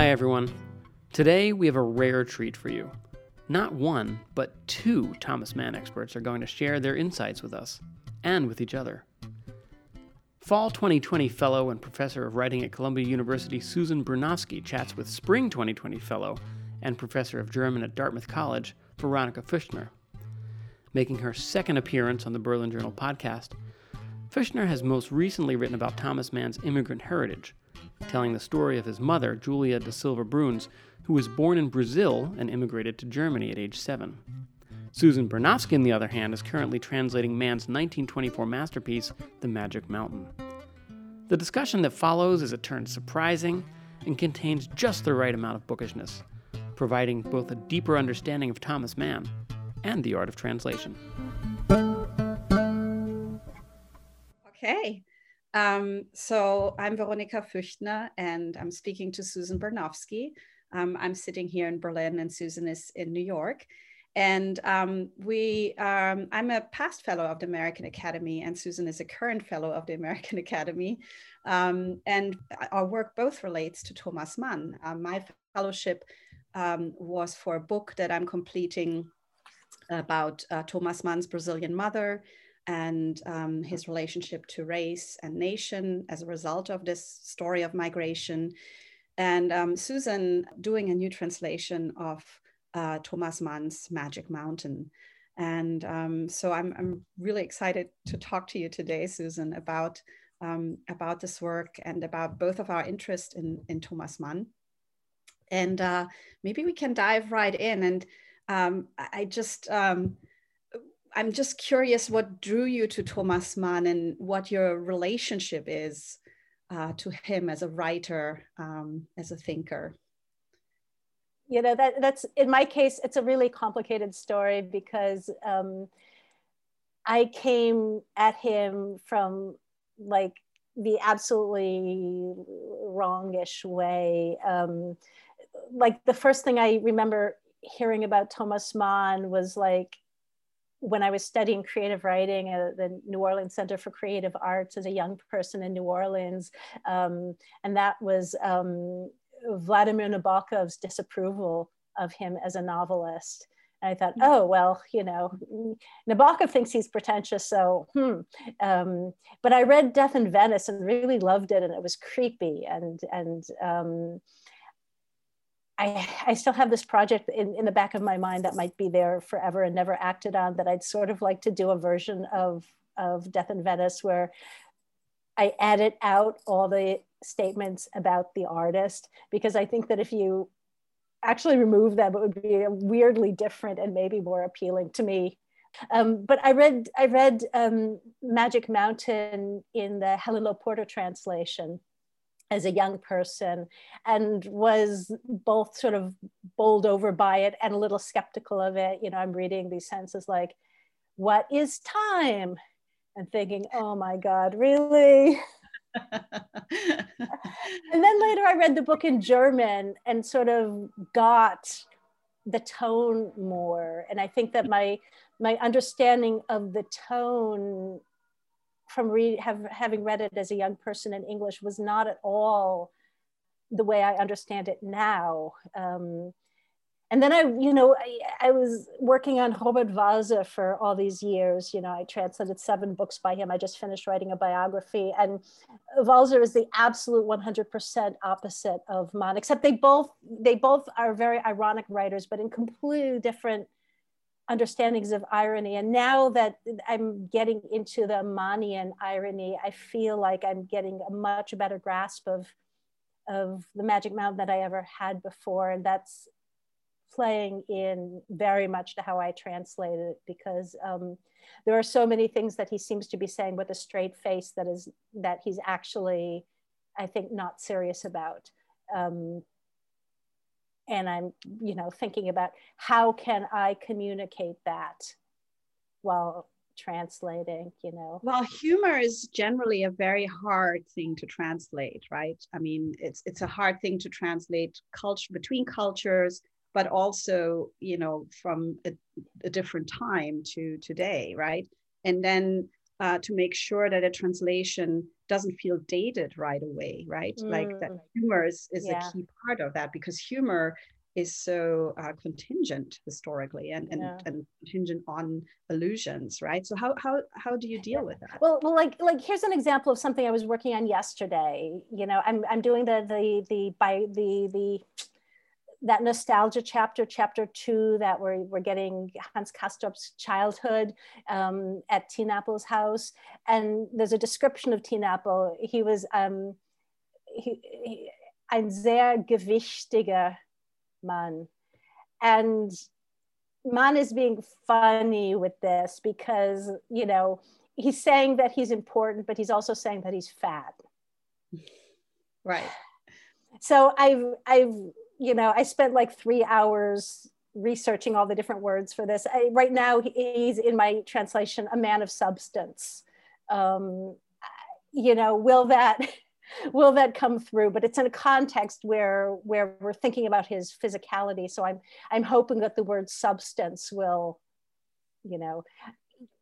Hi, everyone. Today we have a rare treat for you. Not one, but two Thomas Mann experts are going to share their insights with us and with each other. Fall 2020 Fellow and Professor of Writing at Columbia University Susan Bernofsky chats with Spring 2020 Fellow and Professor of German at Dartmouth College, Veronika Fuechtner. Making her second appearance on the Berlin Journal podcast, Fuechtner has most recently written about Thomas Mann's immigrant heritage, telling the story of his mother, Julia da Silva Bruhns, who was born in Brazil and immigrated to Germany at age seven. Susan Bernofsky, on the other hand, is currently translating Mann's 1924 masterpiece, The Magic Mountain. The discussion that follows is a turn surprising and contains just the right amount of bookishness, providing both a deeper understanding of Thomas Mann and the art of translation. Okay. Um, so I'm Veronika Fuechtner, and I'm speaking to Susan Bernofsky. Um, I'm sitting here in Berlin, and Susan is in New York. And um, we, um, I'm a past fellow of the American Academy, and Susan is a current fellow of the American Academy. Um, and our work both relates to Thomas Mann. Uh, my fellowship um, was for a book that I'm completing about uh, Thomas Mann's Brazilian mother and um, his relationship to race and nation as a result of this story of migration. And um, Susan doing a new translation of uh, Thomas Mann's Magic Mountain. And um, so I'm, I'm really excited to talk to you today, Susan, about, um, about this work and about both of our interest in, in Thomas Mann. And uh, maybe we can dive right in. And um, I just, um, I'm just curious what drew you to Thomas Mann and what your relationship is uh, to him as a writer, um, as a thinker. You know, that, that's in my case, it's a really complicated story because um, I came at him from like the absolutely wrongish way. Um, like the first thing I remember hearing about Thomas Mann was like when I was studying creative writing at the New Orleans Center for Creative Arts as a young person in New Orleans. Um, and that was um, Vladimir Nabokov's disapproval of him as a novelist. And I thought, oh, well, you know, Nabokov thinks he's pretentious, so, hmm. Um, but I read Death in Venice and really loved it, and it was creepy. And, and um, I, I still have this project in, in the back of my mind that might be there forever and never acted on that I'd sort of like to do a version of, of Death in Venice where I edit out all the statements about the artist because I think that if you actually remove them, it would be weirdly different and maybe more appealing to me. Um, but I read I read um, Magic Mountain in the Helen Lowe Porter translation, as a young person and was both sort of bowled over by it and a little skeptical of it. You know, I'm reading these sentences like, what is time? And thinking, oh my God, really? and then later I read the book in German and sort of got the tone more. And I think that my my understanding of the tone from have, having read it as a young person in English was not at all the way I understand it now. Um, and then I, you know, I, I, was working on Robert Walser for all these years. You know, I translated seven books by him. I just finished writing a biography, and Walser is the absolute 100% opposite of Mann. Except they both they both are very ironic writers, but in completely different understandings of irony. And now that I'm getting into the Mannian irony, I feel like I'm getting a much better grasp of, of the Magic Mountain that I ever had before. And that's playing in very much to how I translate it because um, there are so many things that he seems to be saying with a straight face that is that he's actually, I think, not serious about. Um, and i'm you know thinking about how can i communicate that while translating you know? Well humor is generally a very hard thing to translate right? I mean it's it's a hard thing to translate culture between cultures but also you know from a, a different time to today right? And then uh, to make sure that a translation doesn't feel dated right away, right? Mm. Like that mm. humor is, is yeah. a key part of that because humor is so uh, contingent historically and and, yeah. and contingent on allusions right so how how how do you deal with that well well like like here's an example of something i was working on yesterday you know i'm i'm doing the the the by the the that nostalgia chapter, chapter two, that we're, we're getting Hans Castorp's childhood um, at Tienappel's house. And there's a description of Tienappel. He was um, he, he, ein sehr gewichtiger Mann. And Mann is being funny with this because, you know, he's saying that he's important, but he's also saying that he's fat. Right. So I've, I've, you know, I spent like three hours researching all the different words for this. I, right now, he's in my translation, a man of substance. Um, you know, will that will that come through? But it's in a context where where we're thinking about his physicality. So I'm I'm hoping that the word substance will, you know,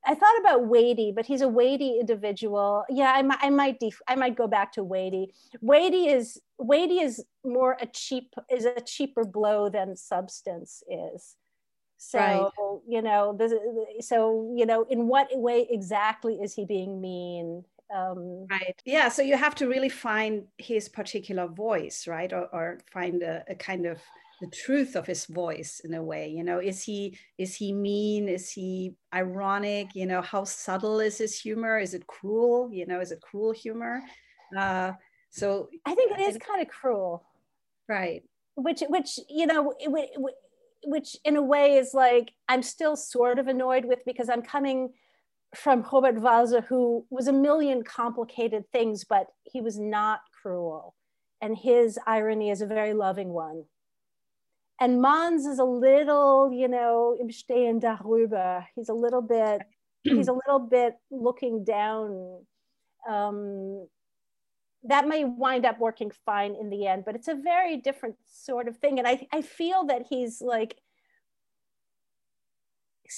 I thought about weighty, but he's a weighty individual. Yeah, I, might, I might, def- I might go back to weighty. Weighty is weighty is more a cheap is a cheaper blow than substance is. So right. you know, this, so you know, in what way exactly is he being mean? Um, right. Yeah. So you have to really find his particular voice, right, or, or find a, a kind of the truth of his voice in a way you know is he is he mean? Is he ironic? You know how subtle is his humor? Is it cruel? You know is it cruel humor? Uh so i think it is kind of cruel. Right. Which which you know which in a way is like i'm still sort of annoyed with because i'm coming from Robert Walser, who was a million complicated things, but he was not cruel. And his irony is a very loving one and Manns is a little, you know, im Stehen darüber. He's a little bit, he's a little bit looking down. Um, that may wind up working fine in the end, but it's a very different sort of thing. And I, I feel that he's like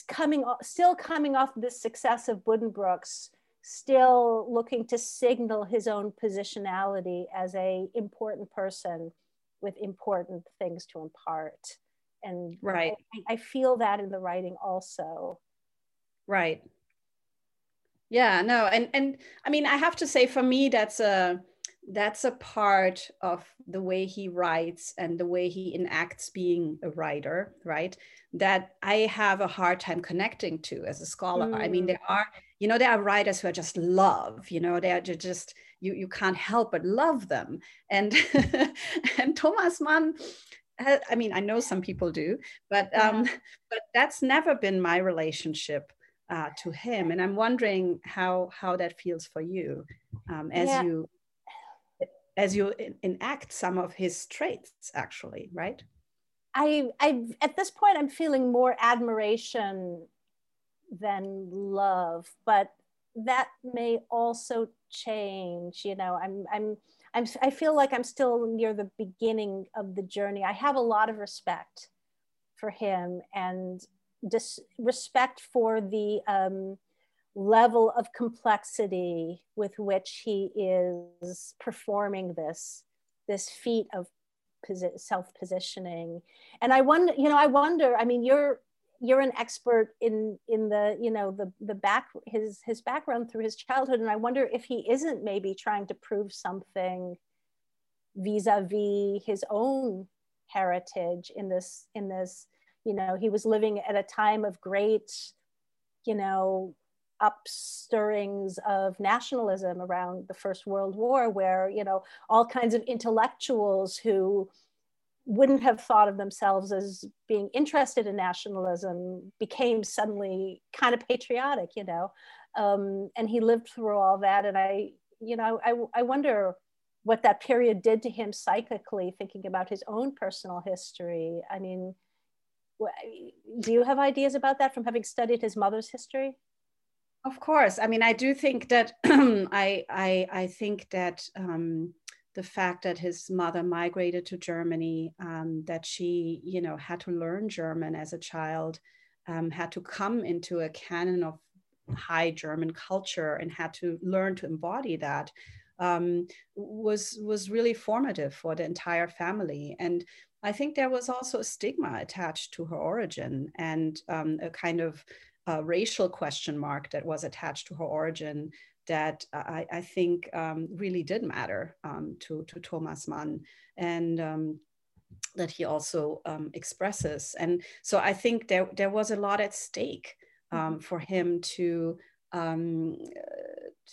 coming, still coming off this success of Buddenbrooks, still looking to signal his own positionality as a important person with important things to impart. And right. I, I, feel that in the writing also. Right. Yeah no and and i mean i have to say for me that's a that's a part of the way he writes and the way he enacts being a writer right? That i have a hard time connecting to as a scholar. Mm. i mean mm. there are you know there are writers who are just love you know they're just you you can't help but love them. And and thomas mann i mean i know some people do but um but that's never been my relationship uh, to him. And i'm wondering how how that feels for you um, as yeah. you as you enact some of his traits actually right? I i at this point i'm feeling more admiration than love but that may also change you know i'm i'm i'm i feel like i'm still near the beginning of the journey. I have a lot of respect for him and dis- respect for the um, level of complexity with which he is performing this this feat of posi- self positioning and i wonder you know i wonder i mean you're you're an expert in in the you know the the back his his background through his childhood and i wonder if he isn't maybe trying to prove something vis-a-vis his own heritage in this in this you know he was living at a time of great you know upstirrings of nationalism around the first world war where you know all kinds of intellectuals who wouldn't have thought of themselves as being interested in nationalism became suddenly kind of patriotic, you know. Um, and he lived through all that. And I, you know, I, I wonder what that period did to him psychically, thinking about his own personal history. I mean, do you have ideas about that from having studied his mother's history? Of course. I mean, I do think that I, I, I think that um, the fact that his mother migrated to Germany, um, that she, you know, had to learn German as a child, um, had to come into a canon of high German culture and had to learn to embody that um, was was really formative for the entire family. And I think there was also a stigma attached to her origin and um, a kind of uh, racial question mark that was attached to her origin that I, I think um, really did matter um, to, to Thomas Mann and um, that he also um, expresses. And so I think there, there was a lot at stake um, mm-hmm. for him to, um,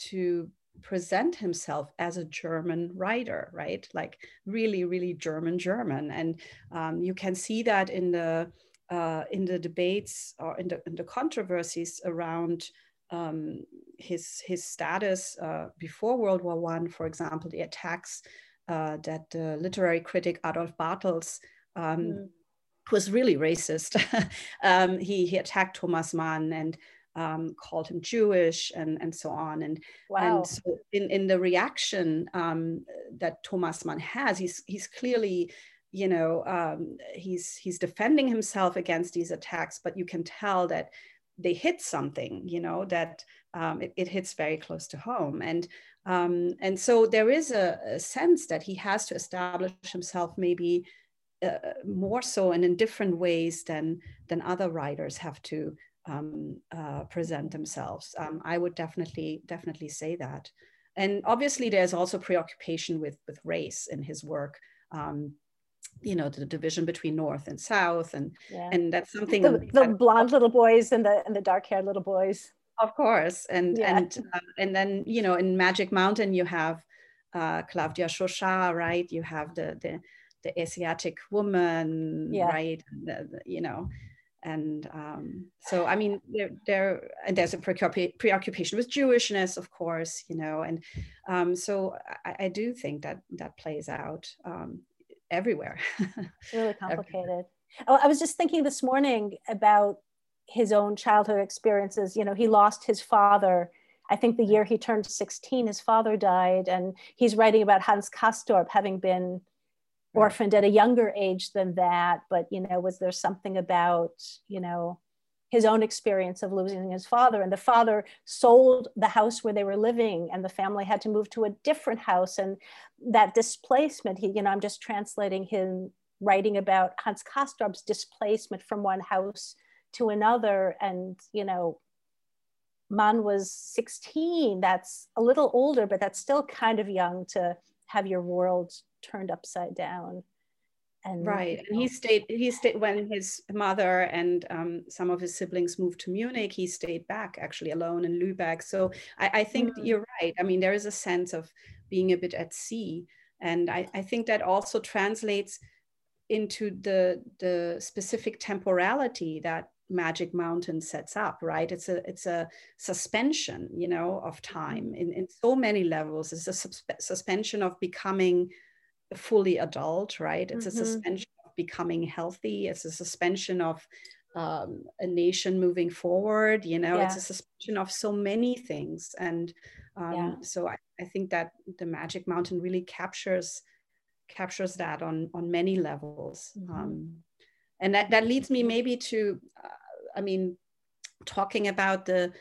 to present himself as a German writer, right? Like really, really German, German. And you can see that in the, uh, in the debates or in the, in the controversies around um, his his status uh, before World War One, for example, the attacks uh, that the literary critic Adolf Bartels, um, mm. was really racist. um, he he attacked Thomas Mann and um, called him Jewish and and so on. And wow. and so in in the reaction um, that Thomas Mann has, he's he's clearly you know um, he's he's defending himself against these attacks, but you can tell that they hit something you know that um, it, it, hits very close to home. And um, and so there is a, a, sense that he has to establish himself maybe uh, more so and in different ways than than other writers have to um, uh, present themselves. Um, i would definitely definitely say that. And obviously there's also preoccupation with with race in his work. Um, you know the division between north and south and yeah. and that's something the, blonde little boys and the and the dark haired little boys of course and yeah. and uh, and then you know in magic mountain you have uh, clawdia chauchat right you have the the, the asiatic woman yeah. right the, the, you know and um, so i mean there, there and there's a preoccupation with jewishness of course you know and um, so I, I, do think that that plays out um, everywhere. It's really complicated. Oh, I was just thinking this morning about his own childhood experiences. You know, he lost his father. I think the year he turned 16, his father died. And he's writing about Hans Castorp having been orphaned at a younger age than that. But, you know, was there something about, you know, his own experience of losing his father. And the father sold the house where they were living, and the family had to move to a different house. And that displacement, he, you know, I'm just translating him writing about Hans Castorp's displacement from one house to another. And, you know, Mann was 16. That's a little older, but that's still kind of young to have your world turned upside down. And, right and he stayed he stayed when his mother and um, some of his siblings moved to munich he stayed back actually alone in lübeck. So i, I think mm-hmm. you're right i mean there is a sense of being a bit at sea and i, I think that also translates into the the specific temporality that magic mountain sets up right? It's a it's a suspension you know of time in, in so many levels. It's a suspe- suspension of becoming fully adult, right? It's mm-hmm. a suspension of becoming healthy. It's a suspension of um, a nation moving forward. You know, yeah. it's a suspension of so many things. And um, yeah. so I, I, think that the Magic Mountain really captures captures that on on many levels. Mm-hmm. Um, and that that leads me maybe to, uh, I mean, talking about the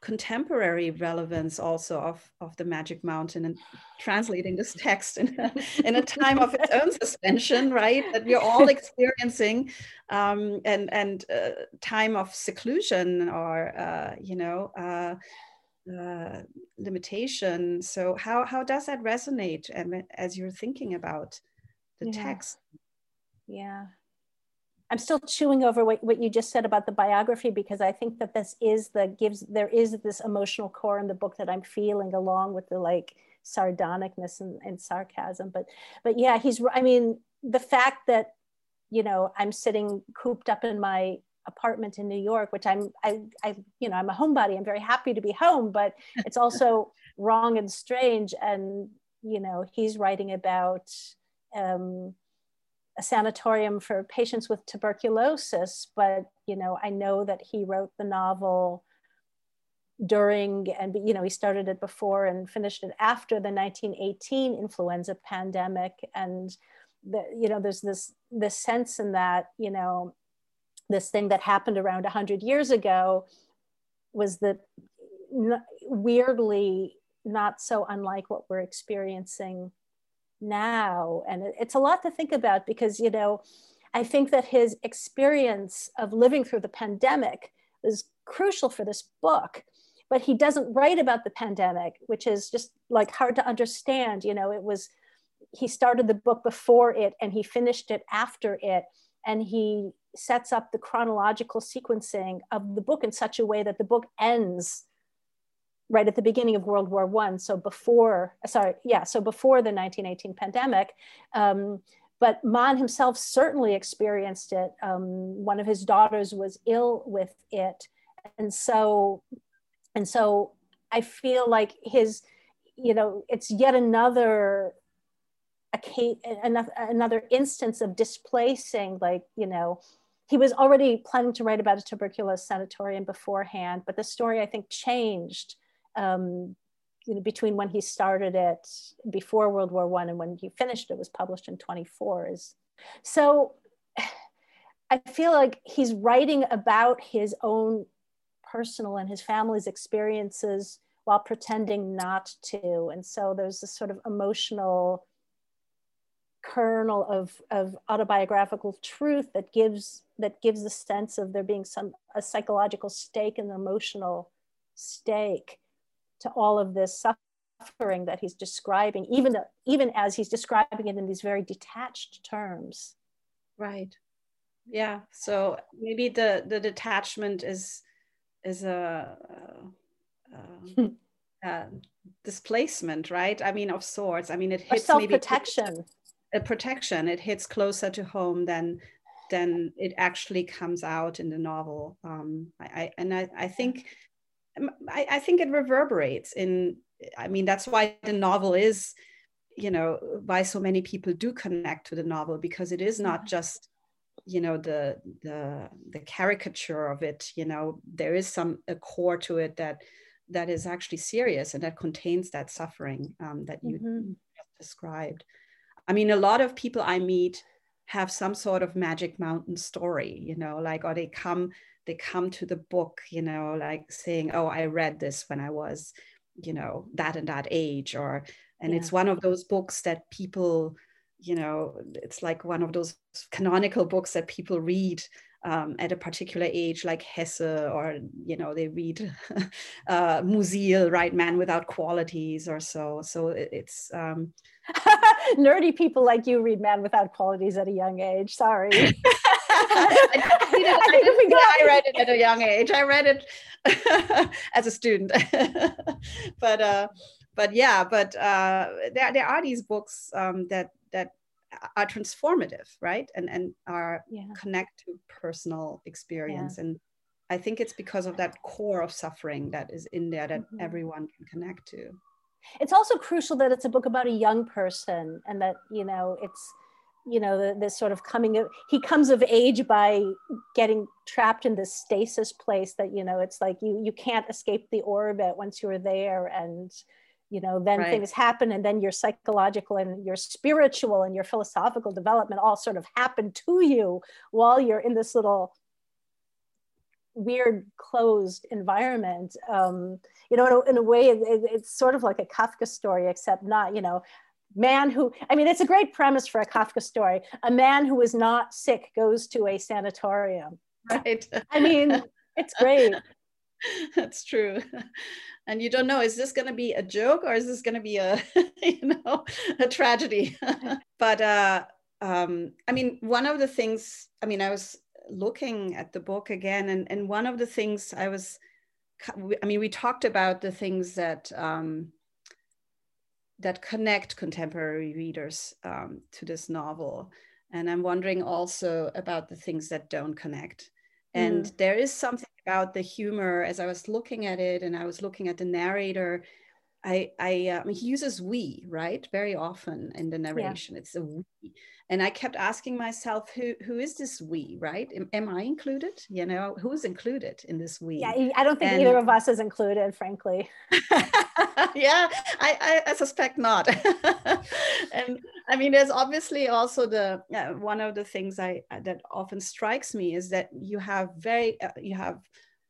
contemporary relevance also of, of the Magic Mountain and translating this text in a, in a time of its own suspension, right? That we're all experiencing, um, and and uh, time of seclusion or uh, you know uh, uh limitation. So how how does that resonate as you're thinking about the yeah. text? Yeah. I'm still chewing over what, what you just said about the biography because I think that this is the gives there is this emotional core in the book that I'm feeling along with the like sardonicness and, and sarcasm. But but yeah, he's I mean the fact that you know I'm sitting cooped up in my apartment in New York, which I'm I, I you know I'm a homebody. I'm very happy to be home, but it's also wrong and strange. And you know he's writing about um, a sanatorium for patients with tuberculosis, but you know, I know that he wrote the novel during and you know he started it before and finished it after the 1918 influenza pandemic. And the, you know there's this this sense in that you know this thing that happened around 100 years ago was the weirdly not so unlike what we're experiencing now. And it's a lot to think about because, you know, I think that his experience of living through the pandemic is crucial for this book. But he doesn't write about the pandemic, which is just like hard to understand. You know, it was, he started the book before it and he finished it after it. And he sets up the chronological sequencing of the book in such a way that the book ends right at the beginning of World War One. So before, sorry, yeah, so before the 1918 pandemic. Um, but Mann himself certainly experienced it. Um, one of his daughters was ill with it, and so, and so I feel like his, you know, it's yet another a another, another instance of displacing like you know he was already planning to write about a tuberculosis sanatorium beforehand but the story i think changed um, you know, between when he started it before World War One and when he finished it was published in 24 is so I feel like he's writing about his own personal and his family's experiences while pretending not to. And so there's this sort of emotional kernel of, of autobiographical truth that gives that gives a sense of there being some a psychological stake and emotional stake to all of this suffering that he's describing, even, even as he's describing it in these very detached terms. Right. Yeah. So maybe the, the detachment is, is a, a, a displacement, right? I mean, of sorts. I mean, it hits self protection. A protection. It hits closer to home than than it actually comes out in the novel. Um, I, I and I, I think I, I think it reverberates in i mean that's why the novel is you know why so many people do connect to the novel because it is not mm-hmm. just you know the the the caricature of it you know there is some a core to it that that is actually serious and that contains that suffering um, that you mm-hmm. described i mean a lot of people i meet have some sort of magic mountain story you know like or they come they come to the book you know like saying oh i read this when i was you know that and that age or and yeah. it's one of those books that people you know it's like one of those canonical books that people read um, at a particular age like hesse or you know they read uh, musil right man without qualities or so. So it's um, nerdy people like you read man without qualities at a young age. Sorry I, I read it at a young age. I read it as a student, but uh, but yeah, but uh, there there are these books um, that that are transformative, right? And and are yeah. connect to personal experience yeah. and. I think it's because of that core of suffering that is in there that mm-hmm. everyone can connect to. It's also crucial that it's a book about a young person and that, you know, it's you know the, this sort of coming of he comes of age by getting trapped in this stasis place that you know it's like you you can't escape the orbit once you're there and you know then right. things happen and then your psychological and your spiritual and your philosophical development all sort of happen to you while you're in this little weird closed environment um, you know in a, in a way it, it's sort of like a kafka story except not you know man who i mean it's a great premise for a kafka story. A man who is not sick goes to a sanatorium. Right. I mean it's great. That's true. And you don't know is this going to be a joke or is this going to be a you know a tragedy? But uh um i mean one of the things i mean i was looking at the book again and and one of the things i was i mean we talked about the things that um that connect contemporary readers um, to this novel. And I'm wondering also about the things that don't connect. And mm. there is something about the humor as I was looking at it and I was looking at the narrator. I, I, uh, he uses we, right? Very often in the narration, yeah. it's a we and I kept asking myself, who who is this we, right? Am, am I included? You know, who's included in this we? Yeah, I don't think and, either of us is included, frankly. yeah, I, I, I, suspect not. and I mean, there's obviously also the uh, one of the things I that often strikes me is that you have very uh, you have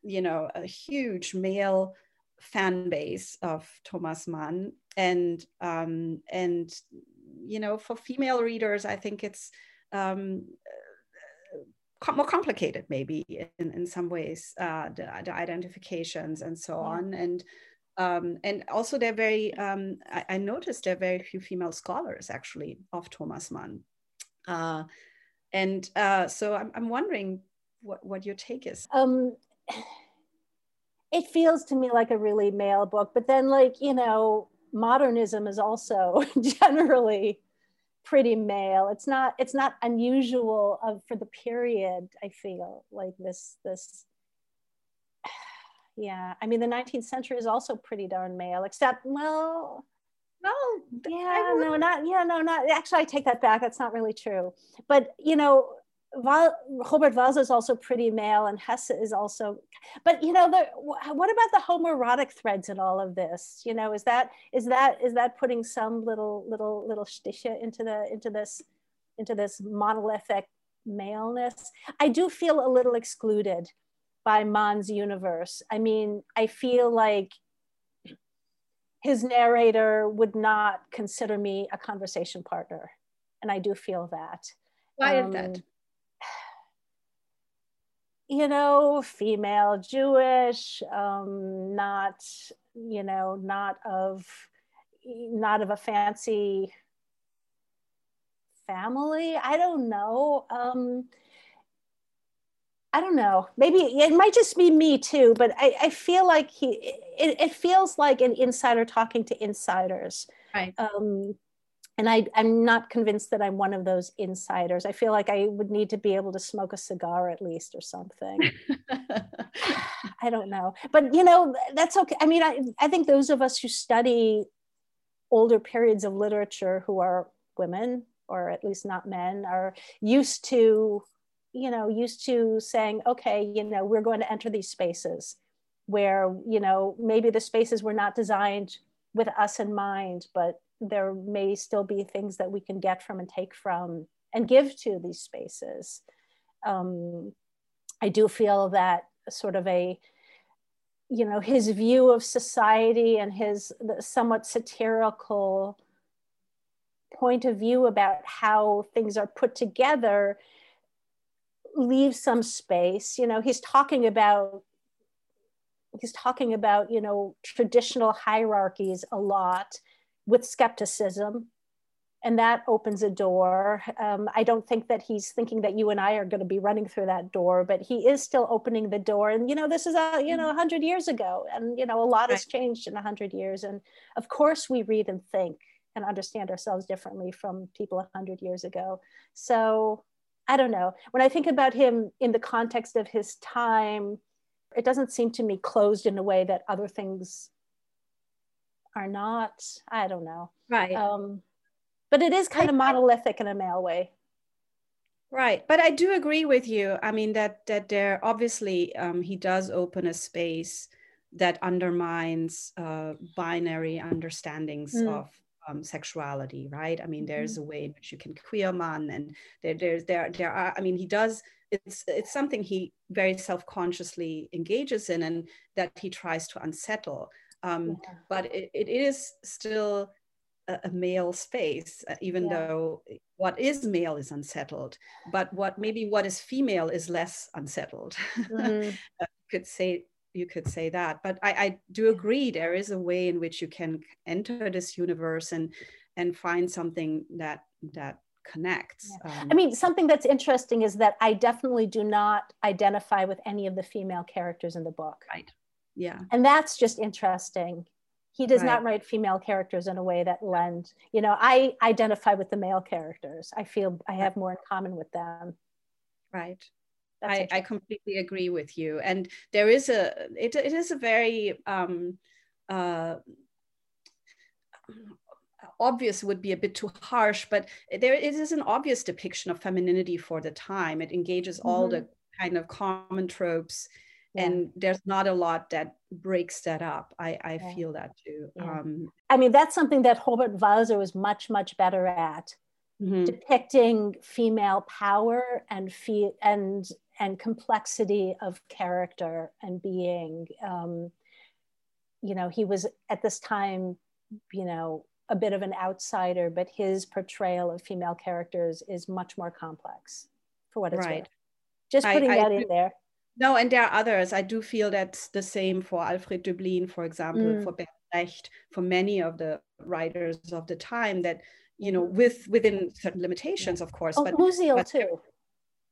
you know, a huge male fan base of Thomas Mann, and um, and you know, for female readers, I think it's um, more complicated maybe in, in some ways uh, the, the identifications and so on. And um, and also they're very um, I, I, noticed there are very few female scholars actually of thomas mann. Uh, and uh, so I'm, I'm wondering what, what your take is. Um, it feels to me like a really male book but then like you know modernism is also generally pretty male. It's not it's not unusual of for the period. I feel like this this. Yeah, I mean the 19th century is also pretty darn male, except well, no, yeah, no, not yeah, no, not actually. I take that back. That's not really true. But you know, Robert Walser is also pretty male, and Hesse is also. But you know, the, what about the homoerotic threads in all of this? You know, is that is that is that putting some little little little stiche into the into this into this monolithic maleness? I do feel a little excluded by Mann's universe. I mean, I feel like his narrator would not consider me a conversation partner, and I do feel that. Why um, is that? You know, female, Jewish, um, not, you know, not of, not of a fancy family. I don't know. Um, I don't know. Maybe it might just be me too, but I, I feel like he. It, it, feels like an insider talking to insiders. Right. Um, and I, I'm not convinced that I'm one of those insiders. I feel like I would need to be able to smoke a cigar at least or something. I don't know. But, you know, that's okay. I mean, I, I think those of us who study older periods of literature who are women, or at least not men, are used to, you know, used to saying, okay, you know, we're going to enter these spaces where, you know, maybe the spaces were not designed with us in mind, but there may still be things that we can get from and take from and give to these spaces. Um, I do feel that sort of a, you know, his view of society and his somewhat satirical point of view about how things are put together leaves some space. You know, he's talking about he's talking about you know traditional hierarchies a lot with skepticism and that opens a door. Um, I don't think that he's thinking that you and I are going to be running through that door, but he is still opening the door. And you know, this is a you know a hundred years ago, and you know a lot has changed in a hundred years. And of course, we read and think and understand ourselves differently from people a hundred years ago. So I don't know. When I think about him in the context of his time, it doesn't seem to me closed in a way that other things are not i don't know. Right. Um, but it is kind of monolithic in a male way. Right. But i do agree with you. I mean that that there obviously um, he does open a space that undermines uh, binary understandings mm. of um, sexuality right? I mean there's mm-hmm. a way in which you can queer man and there there's there there are i mean he does it's it's something he very self-consciously engages in and that he tries to unsettle um, yeah. But it, it is still a, a male space, uh, even yeah. though what is male is unsettled. But what maybe what is female is less unsettled. Mm-hmm. Uh, could say you could say that. But I, I do agree there is a way in which you can enter this universe and and find something that that connects. Yeah. Um, I mean, something that's interesting is that I definitely do not identify with any of the female characters in the book. Right yeah. And that's just interesting. He does right. not write female characters in a way that lend you know i identify with the male characters. I feel i have more in common with them. Right. I, I completely agree with you. And there is a it, it is a very um uh obvious would be a bit too harsh but there it is an obvious depiction of femininity for the time. It engages mm-hmm. all the kind of common tropes yeah. and there's not a lot that breaks that up i i yeah. feel that too yeah. um, i mean that's something that Robert Walser was much much better at mm-hmm. depicting female power and feel and and complexity of character and being. Um, you know, he was at this time, you know, a bit of an outsider, but his portrayal of female characters is much more complex for what it's right. worth. Just putting I, I that in there. No, and there are others. I do feel that's the same for Alfred Döblin, for example, mm. for Brecht, for many of the writers of the time that, you know, with within certain limitations, of course. Oh, but Musil but, too.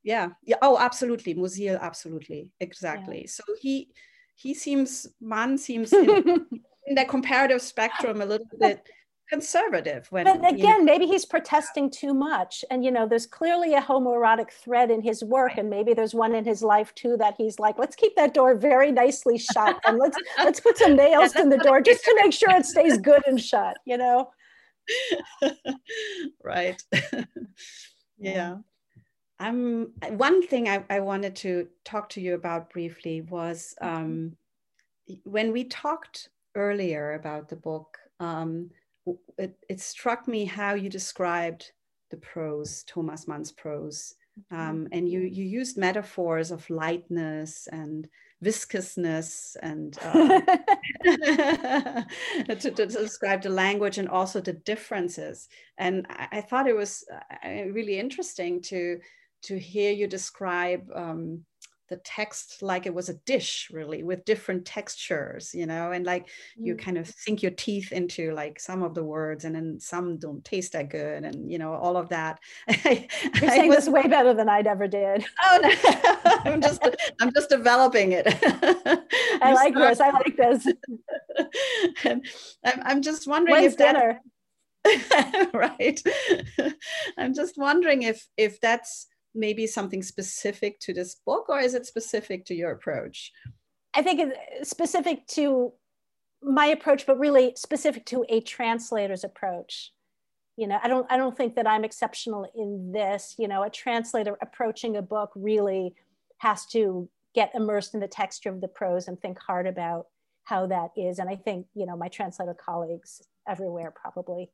Yeah. Yeah. Oh, absolutely. Musil, absolutely. Exactly. Yeah. So he he seems Mann seems in, in the comparative spectrum a little bit conservative when but again you know, maybe he's protesting too much and you know there's clearly a homoerotic thread in his work and maybe there's one in his life too that he's like let's keep that door very nicely shut and let's let's put some nails in the door just to make sure it stays good and shut you know? Right. Yeah. Um one thing I, I wanted to talk to you about briefly was um when we talked earlier about the book um, it, it struck me how you described the prose, Thomas Mann's prose. Mm-hmm. Um, and you, you used metaphors of lightness and viscousness and uh, to, to, describe the language and also the differences. And I, I thought it was uh, really interesting to to hear you describe um, the text like it was a dish really with different textures you know and like mm. you kind of sink your teeth into like some of the words and then some don't taste that good and you know all of that. You're saying was, this way better than i'd ever did. Oh no. I'm just i'm just developing it. I like this i like this. And I'm, I'm just wondering When's if dinner that, right. I'm just wondering if if that's maybe something specific to this book or is it specific to your approach? I think it's specific to my approach, but really specific to a translator's approach. You know, I don't I don't think that I'm exceptional in this. You know, a translator approaching a book really has to get immersed in the texture of the prose and think hard about how that is. And I think, you know, my translator colleagues everywhere probably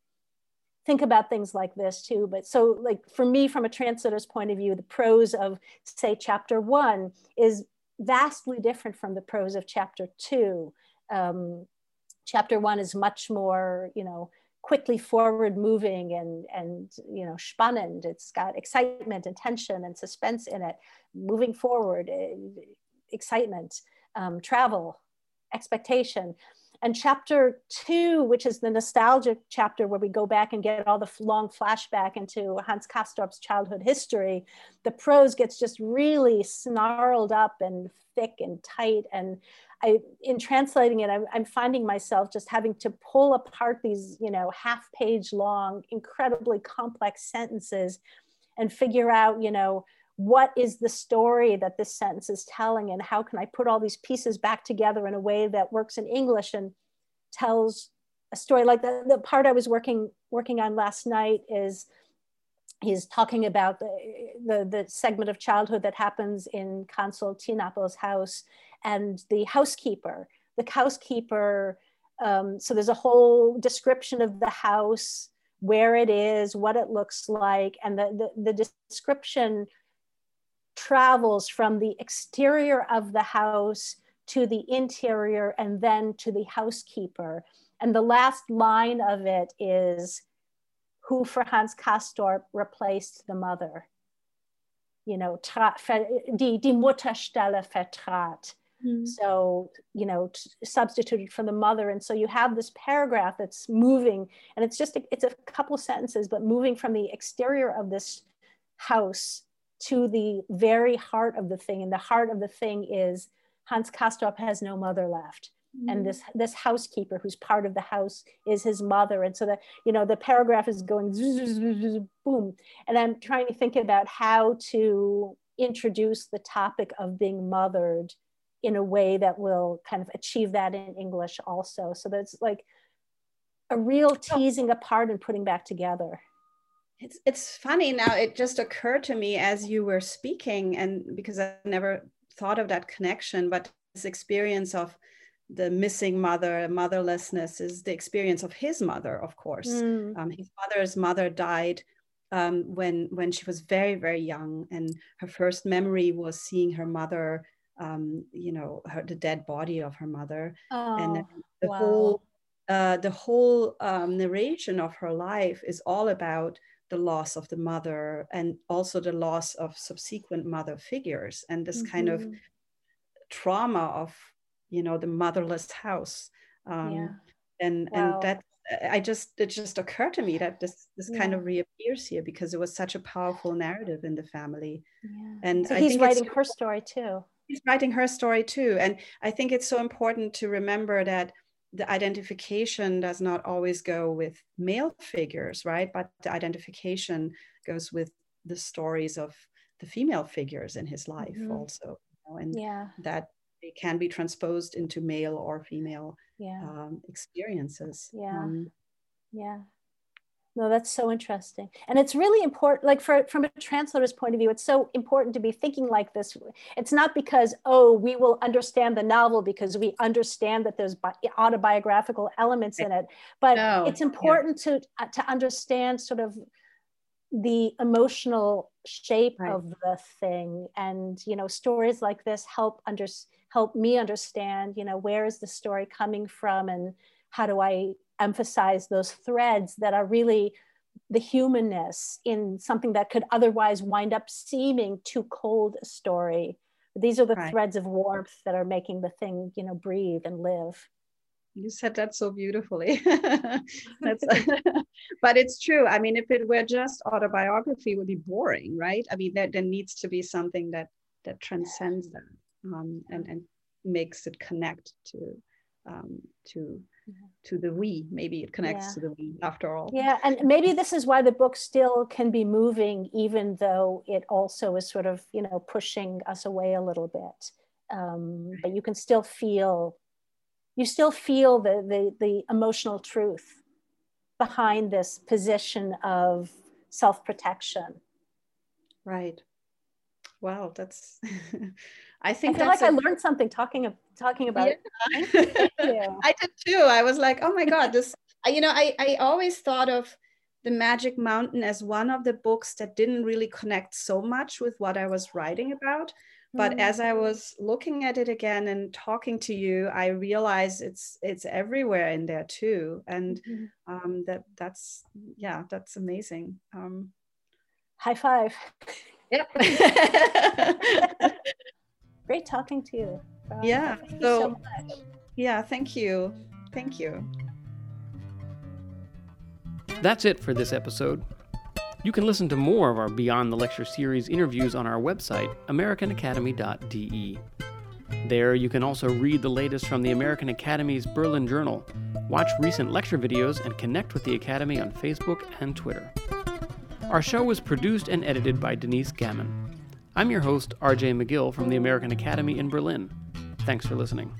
think about things like this too. But so like for me, from a translator's point of view, the prose of say chapter one is vastly different from the prose of chapter two. Um, chapter one is much more, you know, quickly forward moving and and you know spannend it's got excitement and tension and suspense in it moving forward eh, excitement um, travel expectation and chapter two, which is the nostalgic chapter where we go back and get all the long flashback into Hans Castorp's childhood history, the prose gets just really snarled up and thick and tight. And I, in translating it, I'm, I'm finding myself just having to pull apart these, you know, half page long, incredibly complex sentences and figure out, you know, what is the story that this sentence is telling and how can I put all these pieces back together in a way that works in English and tells a story like the, the part I was working working on last night is he's talking about the, the, the segment of childhood that happens in Consul Tienappel's house and the housekeeper. The housekeeper, um, so there's a whole description of the house, where it is, what it looks like, and the, the, the description travels from the exterior of the house to the interior and then to the housekeeper. And the last line of it is who for Hans Castorp replaced the mother. You know, die, die Mutterstelle vertrat. Mm. So, you know, substituted for the mother. And so you have this paragraph that's moving, and it's just, a, it's a couple sentences, but moving from the exterior of this house to the very heart of the thing. And the heart of the thing is Hans Castorp has no mother left. Mm-hmm. And this this housekeeper who's part of the house is his mother. And so that, you know, the paragraph is going boom. And I'm trying to think about how to introduce the topic of being mothered in a way that will kind of achieve that in English also. So that's like a real teasing apart and putting back together. It's it's funny now. It just occurred to me as you were speaking, and because I never thought of that connection, but this experience of the missing mother, motherlessness is the experience of his mother, of course. Mm. Um, his mother's mother died um, when when she was very very young, and her first memory was seeing her mother, um, you know, her, the dead body of her mother, oh, and the wow. whole uh, the whole um, narration of her life is all about the loss of the mother and also the loss of subsequent mother figures and this mm-hmm. kind of mm-hmm. trauma of you know the motherless house um, yeah. and wow. and that I just it just occurred to me that this this yeah. kind of reappears here because it was such a powerful narrative in the family. Yeah. And so he's writing her story too. He's writing her story too, and I think it's so important to remember that the identification does not always go with male figures, right? But the identification goes with the stories of the female figures in his life mm-hmm. also, you know, and yeah. that it can be transposed into male or female yeah. um, experiences. Yeah. Um, yeah. No, that's so interesting. And it's really important, like for, from a translator's point of view, it's so important to be thinking like this. It's not because, oh, we will understand the novel because we understand that there's bi- autobiographical elements in it, but no. it's important yeah. to, uh, to understand sort of the emotional shape right. of the thing. And, you know, stories like this help under, help me understand, you know, where is the story coming from and how do I emphasize those threads that are really the humanness in something that could otherwise wind up seeming too cold a story. These are the right. threads of warmth that are making the thing, you know, breathe and live. You said that so beautifully. That's, but it's true. I mean, if it were just autobiography, it would be boring, right? I mean, there, there needs to be something that that transcends that um, and and makes it connect to um, to to the we. Maybe it connects yeah. to the we after all. Yeah and maybe this is why the book still can be moving even though it also is sort of you know pushing us away a little bit. Um, but you can still feel you still feel the, the the emotional truth behind this position of self-protection. Right. Wow that's i think i feel like a, I learned something talking of talking about yeah. it i did too i was like oh my god this you know i i always thought of the magic mountain as one of the books that didn't really connect so much with what i was writing about but mm-hmm. as i was looking at it again and talking to you i realized it's it's everywhere in there too and mm-hmm. um, that that's yeah that's amazing um, high five Yep. Great talking to you. yeah. Thank so, so yeah, thank you. Thank you. That's it for this episode. You can listen to more of our Beyond the Lecture series interviews on our website, AmericanAcademy.de. There, you can also read the latest from the American Academy's Berlin Journal, watch recent lecture videos, and connect with the Academy on Facebook and Twitter. Our show was produced and edited by Denise Gammon. I'm your host, RJ Magill from the American Academy in Berlin. Thanks for listening.